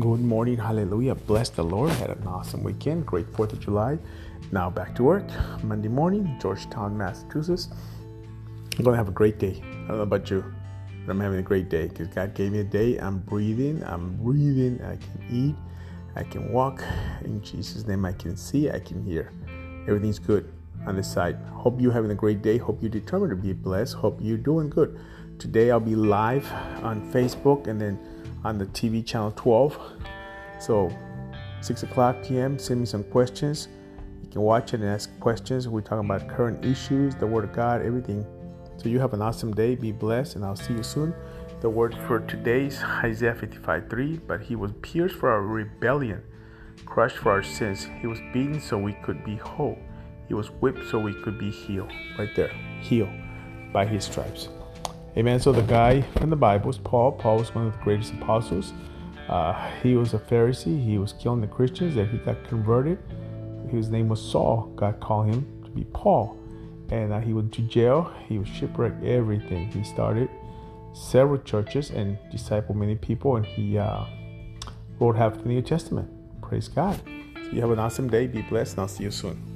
Good morning, hallelujah. Bless the Lord. Had an awesome weekend. Great 4th of July. Now back to work. Monday morning, Georgetown, Massachusetts. I'm going to have a great day. I don't know about you, but I'm having a great day because God gave me a day. I'm breathing. I'm breathing. I can eat. I can walk. In Jesus' name, I can see. I can hear. Everything's good on this side. Hope you're having a great day. Hope you're determined to be blessed. Hope you're doing good. Today, I'll be live on Facebook and then on the TV channel 12. So, 6 o'clock p.m., send me some questions. You can watch it and ask questions. We're talking about current issues, the Word of God, everything. So, you have an awesome day. Be blessed, and I'll see you soon. The word for today is Isaiah 55 3. But he was pierced for our rebellion, crushed for our sins. He was beaten so we could be whole. He was whipped so we could be healed. Right there, healed by his stripes. Amen. So the guy from the Bible is Paul. Paul was one of the greatest apostles. Uh, he was a Pharisee. He was killing the Christians. That he got converted. His name was Saul. God called him to be Paul, and uh, he went to jail. He was shipwrecked. Everything. He started several churches and discipled many people, and he uh, wrote half the New Testament. Praise God. So you have an awesome day. Be blessed, and I'll see you soon.